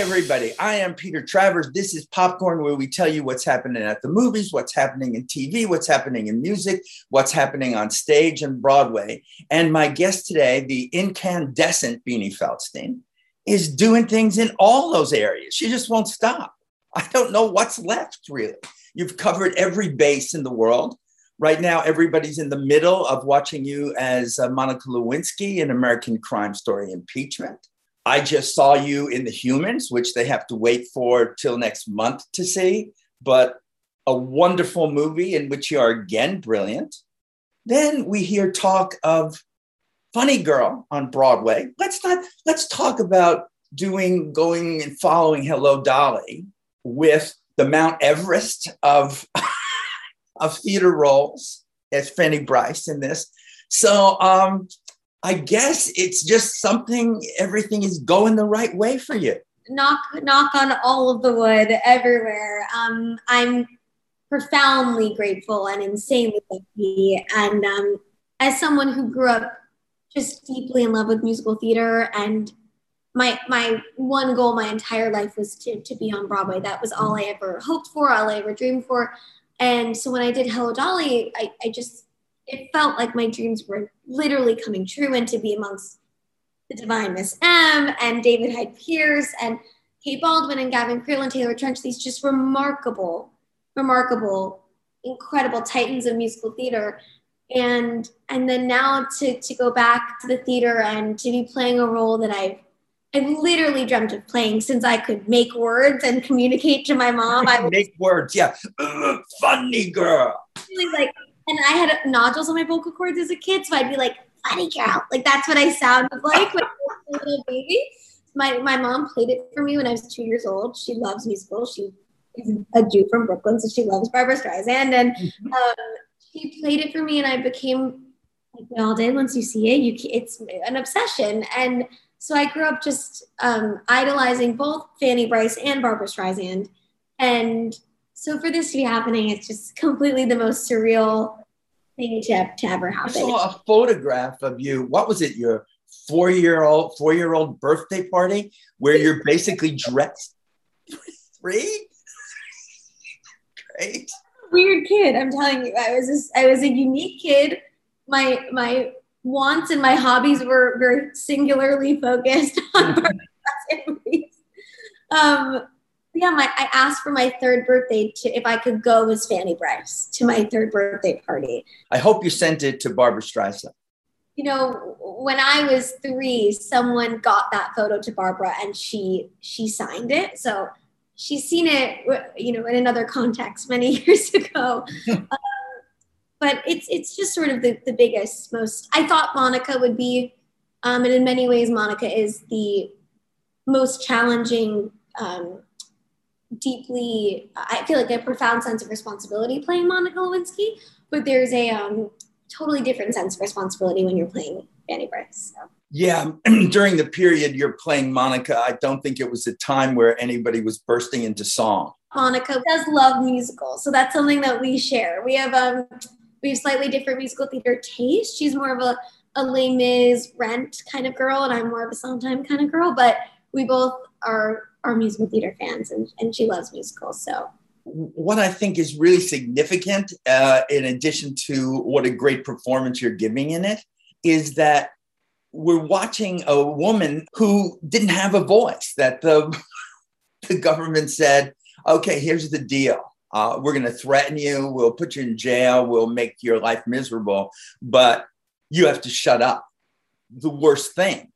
Everybody. I am Peter Travers. This is Popcorn, where we tell you what's happening at the movies, what's happening in TV, what's happening in music, what's happening on stage and Broadway. And my guest today, the incandescent Beanie Feldstein, is doing things in all those areas. She just won't stop. I don't know what's left, really. You've covered every base in the world. Right now, everybody's in the middle of watching you as uh, Monica Lewinsky in American Crime Story Impeachment. I just saw you in The Humans, which they have to wait for till next month to see, but a wonderful movie in which you are again brilliant. Then we hear talk of Funny Girl on Broadway. Let's not let's talk about doing going and following Hello Dolly with the Mount Everest of of theater roles as Fanny Brice in this. So um, I guess it's just something, everything is going the right way for you. Knock, knock on all of the wood everywhere. Um, I'm profoundly grateful and insanely lucky. And um, as someone who grew up just deeply in love with musical theater and my my one goal my entire life was to, to be on Broadway. That was all I ever hoped for, all I ever dreamed for. And so when I did Hello Dolly, I, I just it felt like my dreams were literally coming true and to be amongst the divine Miss M and David Hyde Pierce and Kate Baldwin and Gavin Creel and Taylor Trensch, these just remarkable, remarkable, incredible titans of musical theater. And and then now to to go back to the theater and to be playing a role that I've I've literally dreamt of playing since I could make words and communicate to my mom. I make words, yeah. funny girl. Really like and I had nodules on my vocal cords as a kid, so I'd be like, funny girl. Like that's what I sounded like when I was a little baby. My, my mom played it for me when I was two years old. She loves musicals. She is a Jew from Brooklyn, so she loves Barbra Streisand. And mm-hmm. um, she played it for me, and I became like we all did. Once you see it, you it's an obsession. And so I grew up just um, idolizing both Fanny Brice and Barbra Streisand. And so for this to be happening, it's just completely the most surreal thing to, to ever happen. I saw a photograph of you. What was it? Your four year old four year old birthday party where you're basically dressed. Three. Great. Weird kid. I'm telling you, I was just, I was a unique kid. My my wants and my hobbies were very singularly focused on um yeah, my I asked for my third birthday to if I could go as Fanny Brice to my third birthday party. I hope you sent it to Barbra Streisand. You know, when I was three, someone got that photo to Barbra and she she signed it. So she's seen it, you know, in another context many years ago. um, but it's it's just sort of the, the biggest, most. I thought Monica would be, um, and in many ways, Monica is the most challenging um, deeply, I feel like a profound sense of responsibility playing Monica Lewinsky, but there's a um, totally different sense of responsibility when you're playing Fanny Brice. So. Yeah, during the period you're playing Monica, I don't think it was a time where anybody was bursting into song. Monica does love musicals, so that's something that we share. We have um, we have slightly different musical theater taste. She's more of a a Les Mis Rent kind of girl, and I'm more of a Sondheim kind of girl. But we both are are musical theater fans and, and she loves musicals. So what I think is really significant, uh, in addition to what a great performance you're giving in it, is that we're watching a woman who didn't have a voice, that the, the government said, okay, here's the deal. Uh, we're going to threaten you. We'll put you in jail. We'll make your life miserable, but you have to shut up. The worst thing.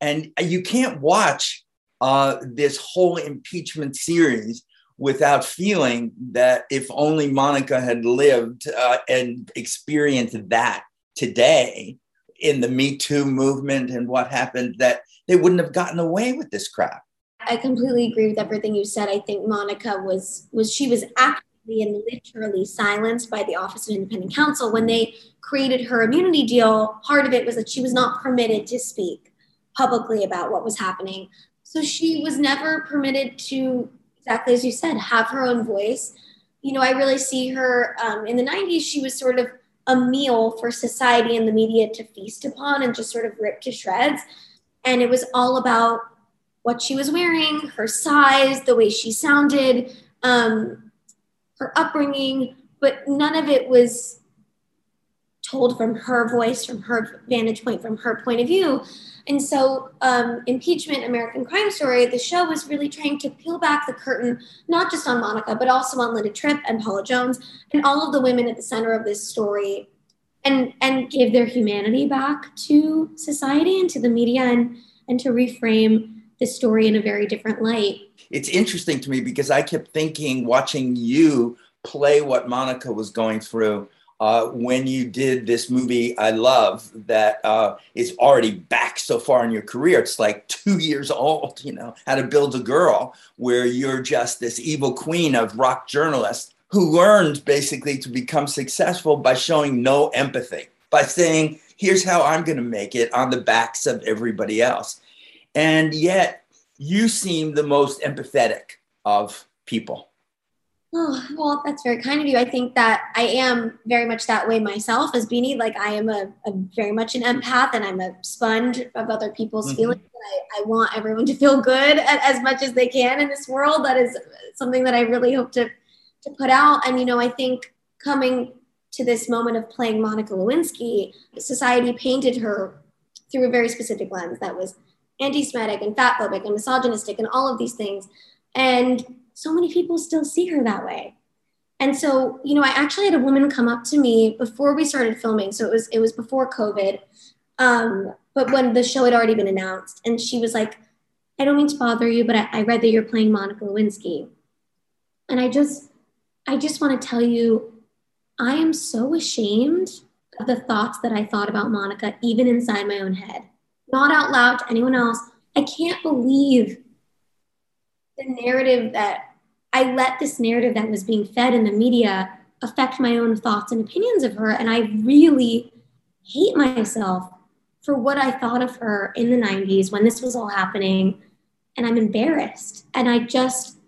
And you can't watch uh, this whole impeachment series without feeling that if only Monica had lived uh, and experienced that today in the Me Too movement and what happened, that they wouldn't have gotten away with this crap. I completely agree with everything you said. I think Monica was was she was actively and literally silenced by the Office of Independent Counsel when they created her immunity deal. Part of it was that she was not permitted to speak publicly about what was happening. So she was never permitted to, exactly as you said, have her own voice. You know, I really see her um, in the 90s, she was sort of a meal for society and the media to feast upon and just sort of rip to shreds. And it was all about what she was wearing, her size, the way she sounded, um, her upbringing, but none of it was told from her voice, from her vantage point, from her point of view. And so, um, Impeachment American Crime Story, the show was really trying to peel back the curtain, not just on Monica, but also on Linda Tripp and Paula Jones and all of the women at the center of this story and, and give their humanity back to society and to the media and, and to reframe the story in a very different light. It's interesting to me because I kept thinking, watching you play what Monica was going through uh, when you did this movie I love that uh, is already back so far in your career. It's like two years old, you know, How to Build a Girl, where you're just this evil queen of rock journalists who learned basically to become successful by showing no empathy, by saying, here's how I'm going to make it on the backs of everybody else. And yet you seem the most empathetic of people. Oh, well, that's very kind of you. I think that I am very much that way myself as Beanie. Like I am a, a very much an empath and I'm a sponge of other people's mm-hmm. feelings. I, I, want everyone to feel good as much as they can in this world. That is something that I really hope to, to put out. And, you know, I think coming to this moment of playing Monica Lewinsky, society painted her through a very specific lens that was anti-Semitic and fatphobic and misogynistic and all of these things. And so many people still see her that way. And so, you know, I actually had a woman come up to me before we started filming. So it was it was before COVID, um, but when the show had already been announced, and she was like, "I don't mean to bother you, but I, I read that you're playing Monica Lewinsky, and I just, I just want to tell you, I am so ashamed of the thoughts that I thought about Monica, even inside my own head, not out loud to anyone else. I can't believe the narrative that I let this narrative that was being fed in the media affect my own thoughts and opinions of her. And I really hate myself for what I thought of her in the 90s when this was all happening. And I'm embarrassed. And I just,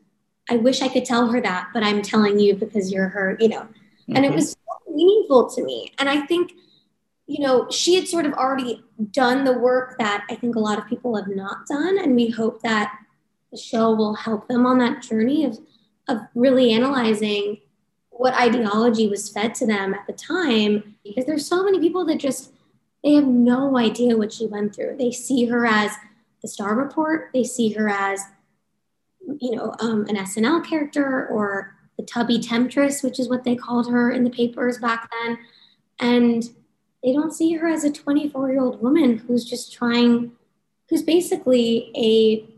I wish I could tell her that, but I'm telling you because you're her, you know. Mm-hmm. And it mm-hmm. was so meaningful to me. And I think, you know, she had sort of already done the work that I think a lot of people have not done. And we hope that the show will help them on that journey of, of really analyzing what ideology was fed to them at the time because there's so many people that just they have no idea what she went through. They see her as the Starr report. They see her as you know um, an snl character or the tubby temptress which is what they called her in the papers back then. And they don't see her as a 24 year old woman who's just trying who's basically a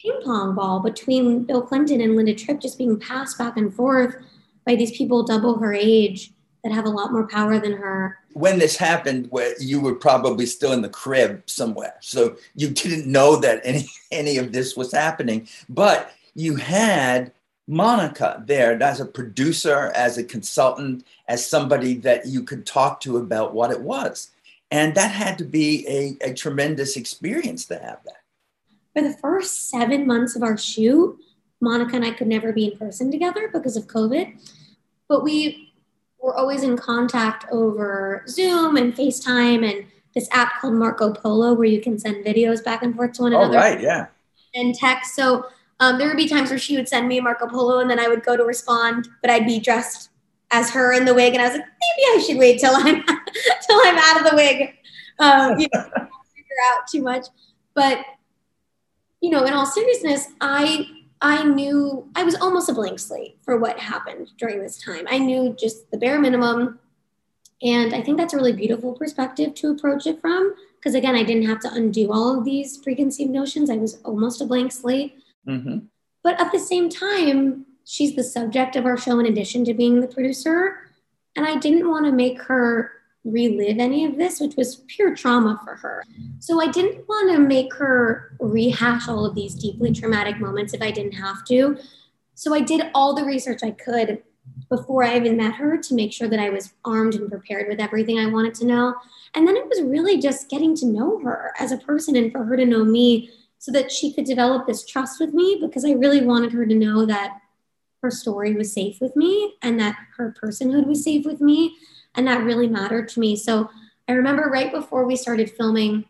ping pong ball between Bill Clinton and Linda Tripp just being passed back and forth by these people double her age that have a lot more power than her. When this happened, where you were probably still in the crib somewhere, so you didn't know that any any of this was happening. But you had Monica there as a producer, as a consultant, as somebody that you could talk to about what it was, and that had to be a, a tremendous experience to have that for the first seven months of our shoot, Monica and I could never be in person together because of COVID. But we were always in contact over Zoom and FaceTime and this app called Marco Polo where you can send videos back and forth to one another. Oh, right, yeah. And text. So um, there would be times where she would send me a Marco Polo and then I would go to respond, but I'd be dressed as her in the wig. And I was like, maybe I should wait till I'm till I'm out of the wig. Um, you know, figure out too much. But you know, in all seriousness, I I knew I was almost a blank slate for what happened during this time. I knew just the bare minimum. And I think that's a really beautiful perspective to approach it from. Because again, I didn't have to undo all of these preconceived notions. I was almost a blank slate. Mm-hmm. But at the same time, she's the subject of our show in addition to being the producer. And I didn't want to make her relive any of this, which was pure trauma for her. So I didn't want to make her rehash all of these deeply traumatic moments if I didn't have to. So I did all the research I could before I even met her to make sure that I was armed and prepared with everything I wanted to know. And then it was really just getting to know her as a person and for her to know me so that she could develop this trust with me because I really wanted her to know that her story was safe with me and that her personhood was safe with me and that really mattered to me. So I remember right before we started filming,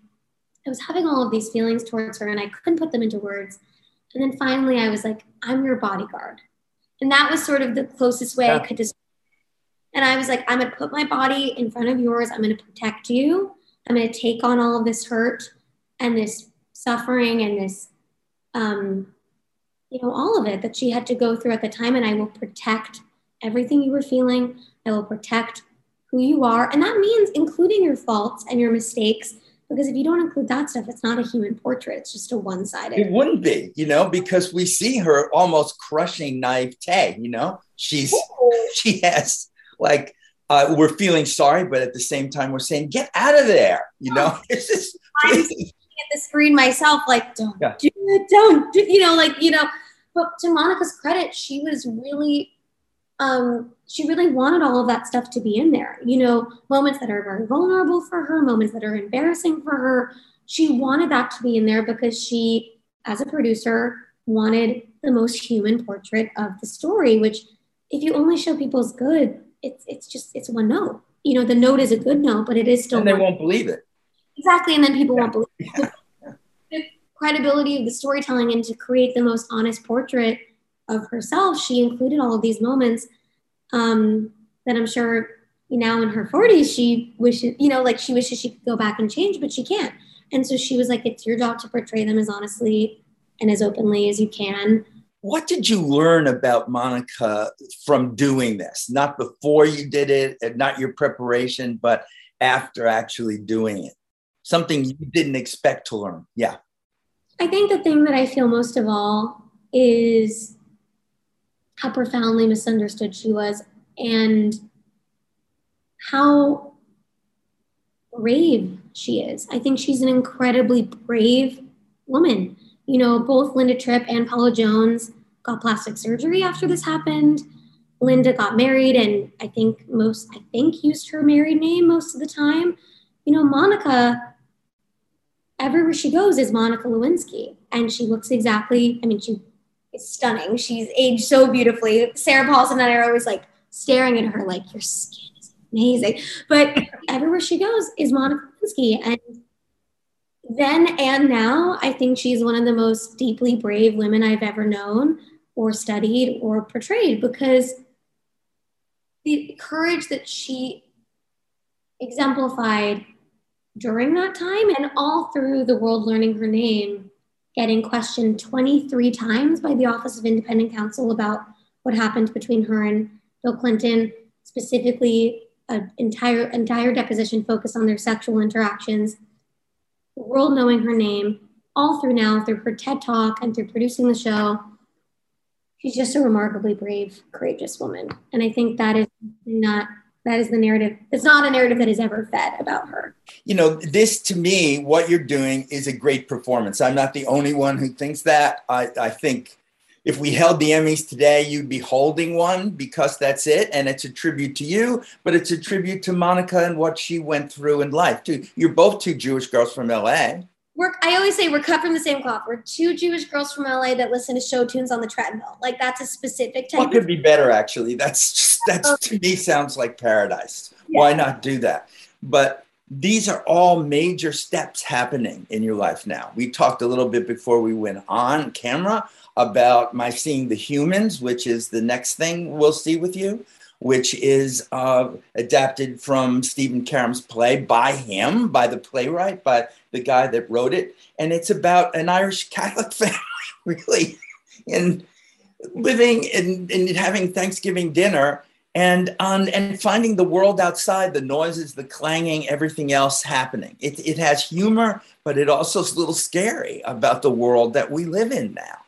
I was having all of these feelings towards her and I couldn't put them into words. And then finally I was like, I'm your bodyguard. And that was sort of the closest way yeah. I could describe and I was like, I'm going to put my body in front of yours. I'm going to protect you. I'm going to take on all of this hurt and this suffering and this, um, you know, all of it that she had to go through at the time. And I will protect everything you were feeling. I will protect who you are. And that means including your faults and your mistakes. Because if you don't include that stuff, it's not a human portrait. It's just a one sided. It wouldn't be, you know, because we see her almost crushing naivete, you know, she's, she has like uh, we're feeling sorry, but at the same time, we're saying, get out of there. You know, it's just. I'm looking at the screen myself, like, don't yeah. do it, don't do, you know, like, you know, but to Monica's credit, she was really, um, she really wanted all of that stuff to be in there. You know, moments that are very vulnerable for her, moments that are embarrassing for her. She wanted that to be in there because she, as a producer, wanted the most human portrait of the story, which if you only show people's good, it's it's just it's one note. You know, the note is a good note, but it is still. And they won't believe it. Exactly, and then people yeah. won't believe it. Yeah. The credibility of the storytelling and to create the most honest portrait of herself, she included all of these moments um, that I'm sure now in her 40s she wishes, you know, like she wishes she could go back and change, but she can't. And so she was like, "It's your job to portray them as honestly and as openly as you can." what did you learn about Monica from doing this? Not before you did it, and not your preparation, but after actually doing it. Something you didn't expect to learn. Yeah. I think the thing that I feel most of all is how profoundly misunderstood she was and how brave she is. I think she's an incredibly brave woman. You know, both Linda Tripp and Paula Jones got plastic surgery after this happened. Linda got married and I think most, I think used her married name most of the time. You know, Monica, everywhere she goes is Monica Lewinsky. And she looks exactly, I mean, she is stunning. She's aged so beautifully. Sarah Paulson and I are always like staring at her like, your skin is amazing. But everywhere she goes is Monica Lewinsky. And then and now, I think she's one of the most deeply brave women I've ever known or studied or portrayed because the courage that she exemplified during that time and all through the world learning her name, getting questioned 23 times by the Office of Independent Counsel about what happened between her and Bill Clinton, specifically an entire entire deposition focused on their sexual interactions. The world knowing her name all through now through her TED talk and through producing the show she's just a remarkably brave, courageous woman. And I think that is not that is the narrative. It's not a narrative that is ever fed about her. You know, this to me, what you're doing is a great performance. I'm not the only one who thinks that. I, I think if we held the Emmys today, you'd be holding one because that's it. And it's a tribute to you, but it's a tribute to Monica and what she went through in life, too. You're both two Jewish girls from LA we're I always say we're cut from the same cloth. We're two Jewish girls from LA that listen to show tunes on the treadmill. Like that's a specific type. What could be better, actually? That's just, that's to me sounds like paradise. Yeah. Why not do that? But these are all major steps happening in your life now. We talked a little bit before we went on camera about my seeing the humans, which is the next thing we'll see with you which is uh, adapted from Stephen Karam's play by him, by the playwright, by the guy that wrote it. And it's about an Irish Catholic family, really, and living and, and having Thanksgiving dinner and um, and finding the world outside, the noises, the clanging, everything else happening. It, it has humor, but it also is a little scary about the world that we live in now.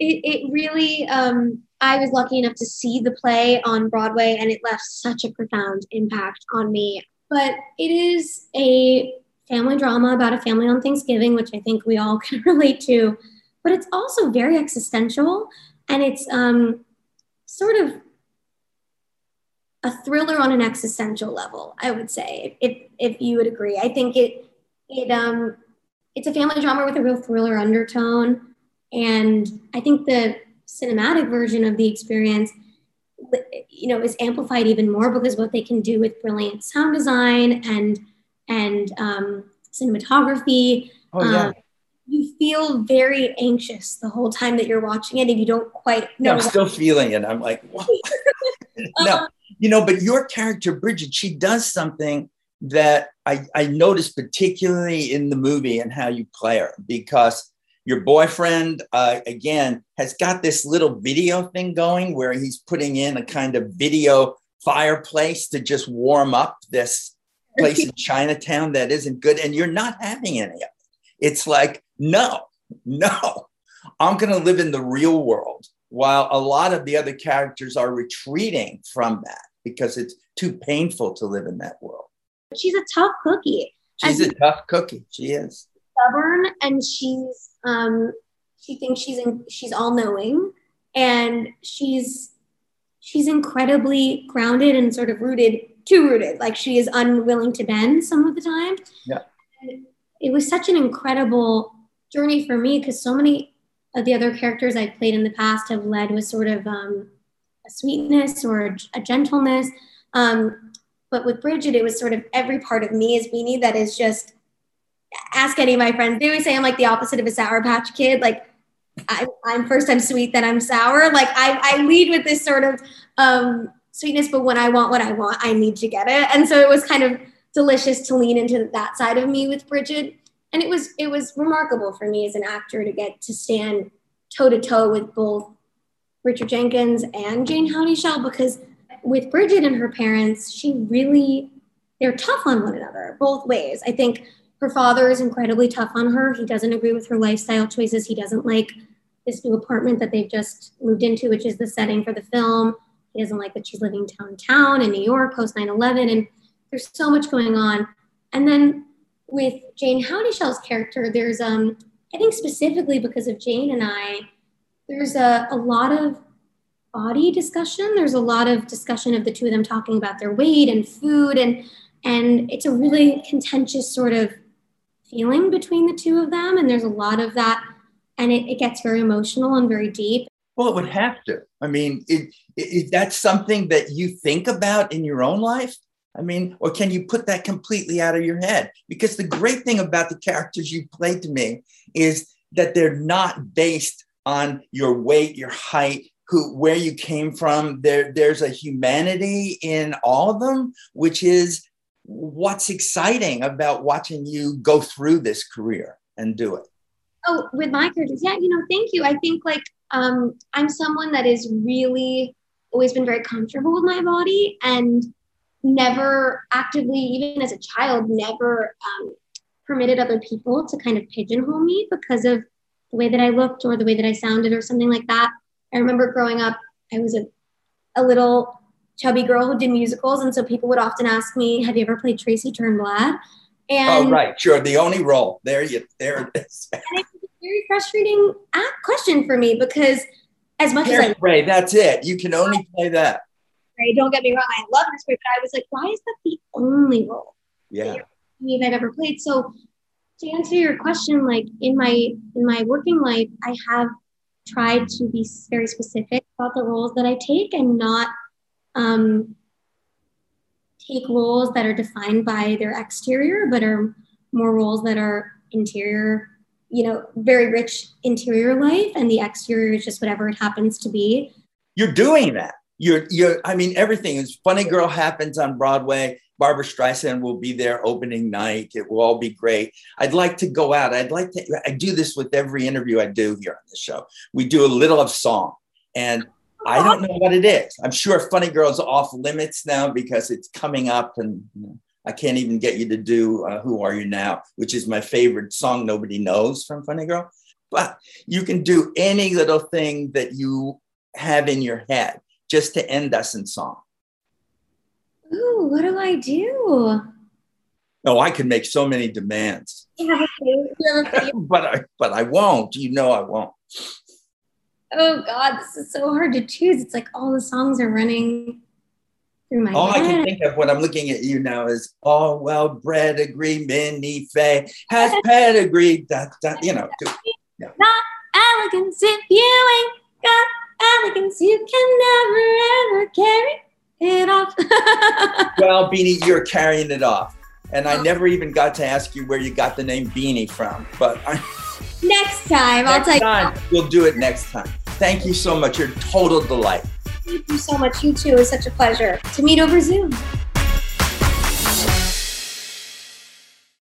It, it really um, I was lucky enough to see the play on Broadway, and it left such a profound impact on me. But it is a family drama about a family on Thanksgiving, which I think we all can relate to. But it's also very existential, and it's um, sort of a thriller on an existential level. I would say, if if you would agree, I think it it um it's a family drama with a real thriller undertone, and I think the cinematic version of the experience you know is amplified even more because what they can do with brilliant sound design and and um, cinematography Oh yeah. Um, you feel very anxious the whole time that you're watching it, and you don't quite know. I'm still feeling it. I'm like, no, um, you know. But your character, Bridget, she does something that I, I noticed particularly in the movie and how you play her because your boyfriend uh, again has got this little video thing going where he's putting in a kind of video fireplace to just warm up this place in Chinatown that isn't good, and you're not having any of it. It's like, no, no, I'm going to live in the real world while a lot of the other characters are retreating from that because it's too painful to live in that world. She's a tough cookie. She's and a tough cookie. She is stubborn, and she's um, she thinks she's in, she's all knowing, and she's she's incredibly grounded and sort of rooted, too rooted. Like she is unwilling to bend some of the time. Yeah. And it was such an incredible journey for me because so many of the other characters I've played in the past have led with sort of um, a sweetness or a, gentleness. Um, but with Bridget, it was sort of every part of me is Beanie that is just ask any of my friends. They always say I'm like the opposite of a sour patch kid. Like I, am first I'm sweet, then I'm sour. Like I, I lead with this sort of um, sweetness, but when I want what I want, I need to get it. And so it was kind of delicious to lean into that side of me with Bridget. And it was it was remarkable for me as an actor to get to stand toe to toe with both Richard Jenkins and Jayne Houdyshell because with Bridget and her parents, she really they're tough on one another both ways. I think her father is incredibly tough on her. He doesn't agree with her lifestyle choices. He doesn't like this new apartment that they've just moved into, which is the setting for the film. He doesn't like that she's living downtown in New York post 9 11. And there's so much going on. And then with Jayne Houdyshell's character, there's, um, I think specifically because of Jayne and I, there's a, a lot of body discussion. There's a lot of discussion of the two of them talking about their weight and food. And, and it's a really contentious sort of feeling between the two of them. And there's a lot of that and it, it gets very emotional and very deep. Well, it would have to. I mean, it, it, that's something that you think about in your own life. I mean, or can you put that completely out of your head? Because the great thing about the characters you play to me is that they're not based on your weight, your height, who where you came from. There, there's a humanity in all of them, which is what's exciting about watching you go through this career and do it. Oh, with my characters, yeah, you know, thank you. I think like um, I'm someone that is really always been very comfortable with my body and never actively, even as a child, never um, permitted other people to kind of pigeonhole me because of the way that I looked or the way that I sounded or something like that. I remember growing up, I was a, a little chubby girl who did musicals, and so people would often ask me, "Have you ever played Tracy Turnblad?" And oh, right, sure. The only role. There you there it is. and it was a very frustrating question for me because as much Hairspray, as I Ray, that's it. You can only play that. Right. Don't get me wrong, I love this but I was like, why is that the only role? Yeah. That I've ever played. So to answer your question, like in my in my working life, I have tried to be very specific about the roles that I take and not um, take roles that are defined by their exterior, but are more roles that are interior, you know, very rich interior life, and the exterior is just whatever it happens to be. You're doing that. You're, you're, I mean, everything is Funny Girl happens on Broadway. Barbra Streisand will be there opening night. It will all be great. I'd like to go out. I'd like to, I do this with every interview I do here on the show. We do a little of song. And I don't know what it is. I'm sure Funny Girl's off limits now because it's coming up, and you know, I can't even get you to do uh, "Who Are You Now," which is my favorite song nobody knows from Funny Girl. But you can do any little thing that you have in your head just to end us in song. Ooh, what do I do? Oh, I can make so many demands. but I but I won't. You know I won't oh God, this is so hard to choose. It's like all the songs are running through my head. all head. I can think of when I'm looking at you now is all well bred agree Minnie Fay has pedigree. That, that you know. Yeah. Not elegance if you ain't got elegance, you can never ever carry it off. well, Beanie, you're carrying it off. And I oh. never even got to ask you where you got the name Beanie from, but I, next time next I'll tell time you. we'll do it next time. Thank you so much. You're a total delight. Thank you so much. You too. It was such a pleasure to meet over Zoom.